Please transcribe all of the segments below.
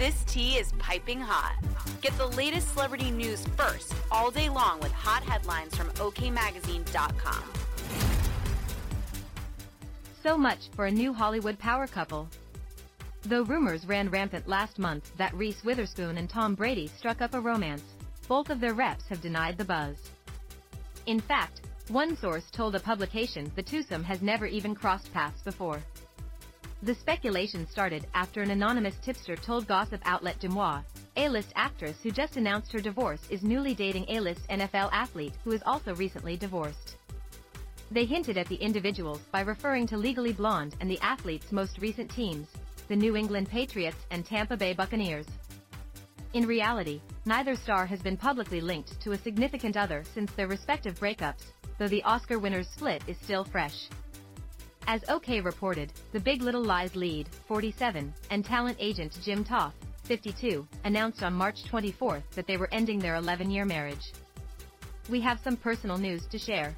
This tea is piping hot. Get the latest celebrity news first all day long with hot headlines from OKMagazine.com. So much for a new Hollywood power couple. Though rumors ran rampant last month that Reese Witherspoon and Tom Brady struck up a romance, both of their reps have denied the buzz. In fact, one source told a publication the twosome has never even crossed paths before. The speculation started after an anonymous tipster told gossip outlet DeuxMoi, A-list actress who just announced her divorce is newly dating A-list NFL athlete who is also recently divorced. They hinted at the individuals by referring to Legally Blonde and the athlete's most recent teams, the New England Patriots and Tampa Bay Buccaneers. In reality, neither star has been publicly linked to a significant other since their respective breakups, though the Oscar winner's split is still fresh. As OK reported, the Big Little Lies lead, 47, and talent agent Jim Toth, 52, announced on March 24 that they were ending their 11-year marriage. We have some personal news to share.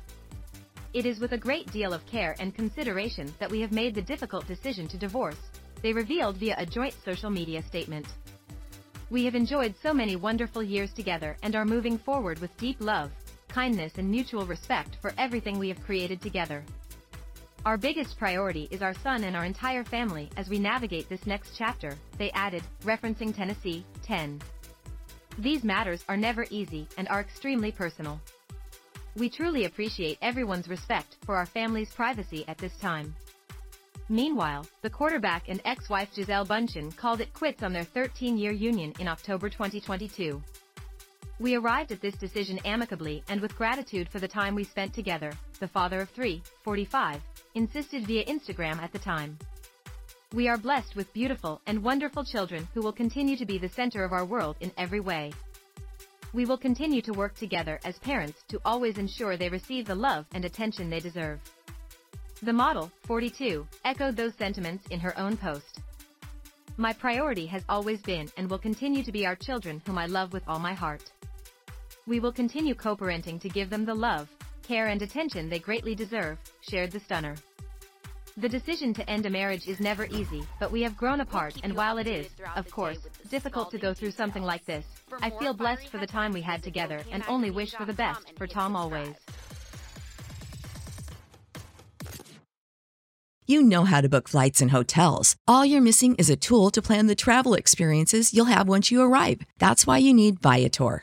It is with a great deal of care and consideration that we have made the difficult decision to divorce, they revealed via a joint social media statement. We have enjoyed so many wonderful years together and are moving forward with deep love, kindness and mutual respect for everything we have created together. Our biggest priority is our son and our entire family as we navigate this next chapter, they added, referencing Tennessee 10. These matters are never easy and are extremely personal. We truly appreciate everyone's respect for our family's privacy at this time. Meanwhile, the quarterback and ex-wife Gisele Bündchen called it quits on their 13-year union in October 2022. We arrived at this decision amicably and with gratitude for the time we spent together, the father of three, 45, insisted via Instagram at the time. We are blessed with beautiful and wonderful children who will continue to be the center of our world in every way. We will continue to work together as parents to always ensure they receive the love and attention they deserve. The model, 42, echoed those sentiments in her own post. My priority has always been and will continue to be our children whom I love with all my heart. We will continue co-parenting to give them the love, care and attention they greatly deserve, shared the stunner. The decision to end a marriage is never easy, but we have grown apart and while it is, of course, difficult to go through something like this, I feel blessed for the time we had together and only wish for the best for Tom always. You know how to book flights and hotels. All you're missing is a tool to plan the travel experiences you'll have once you arrive. That's why you need Viator.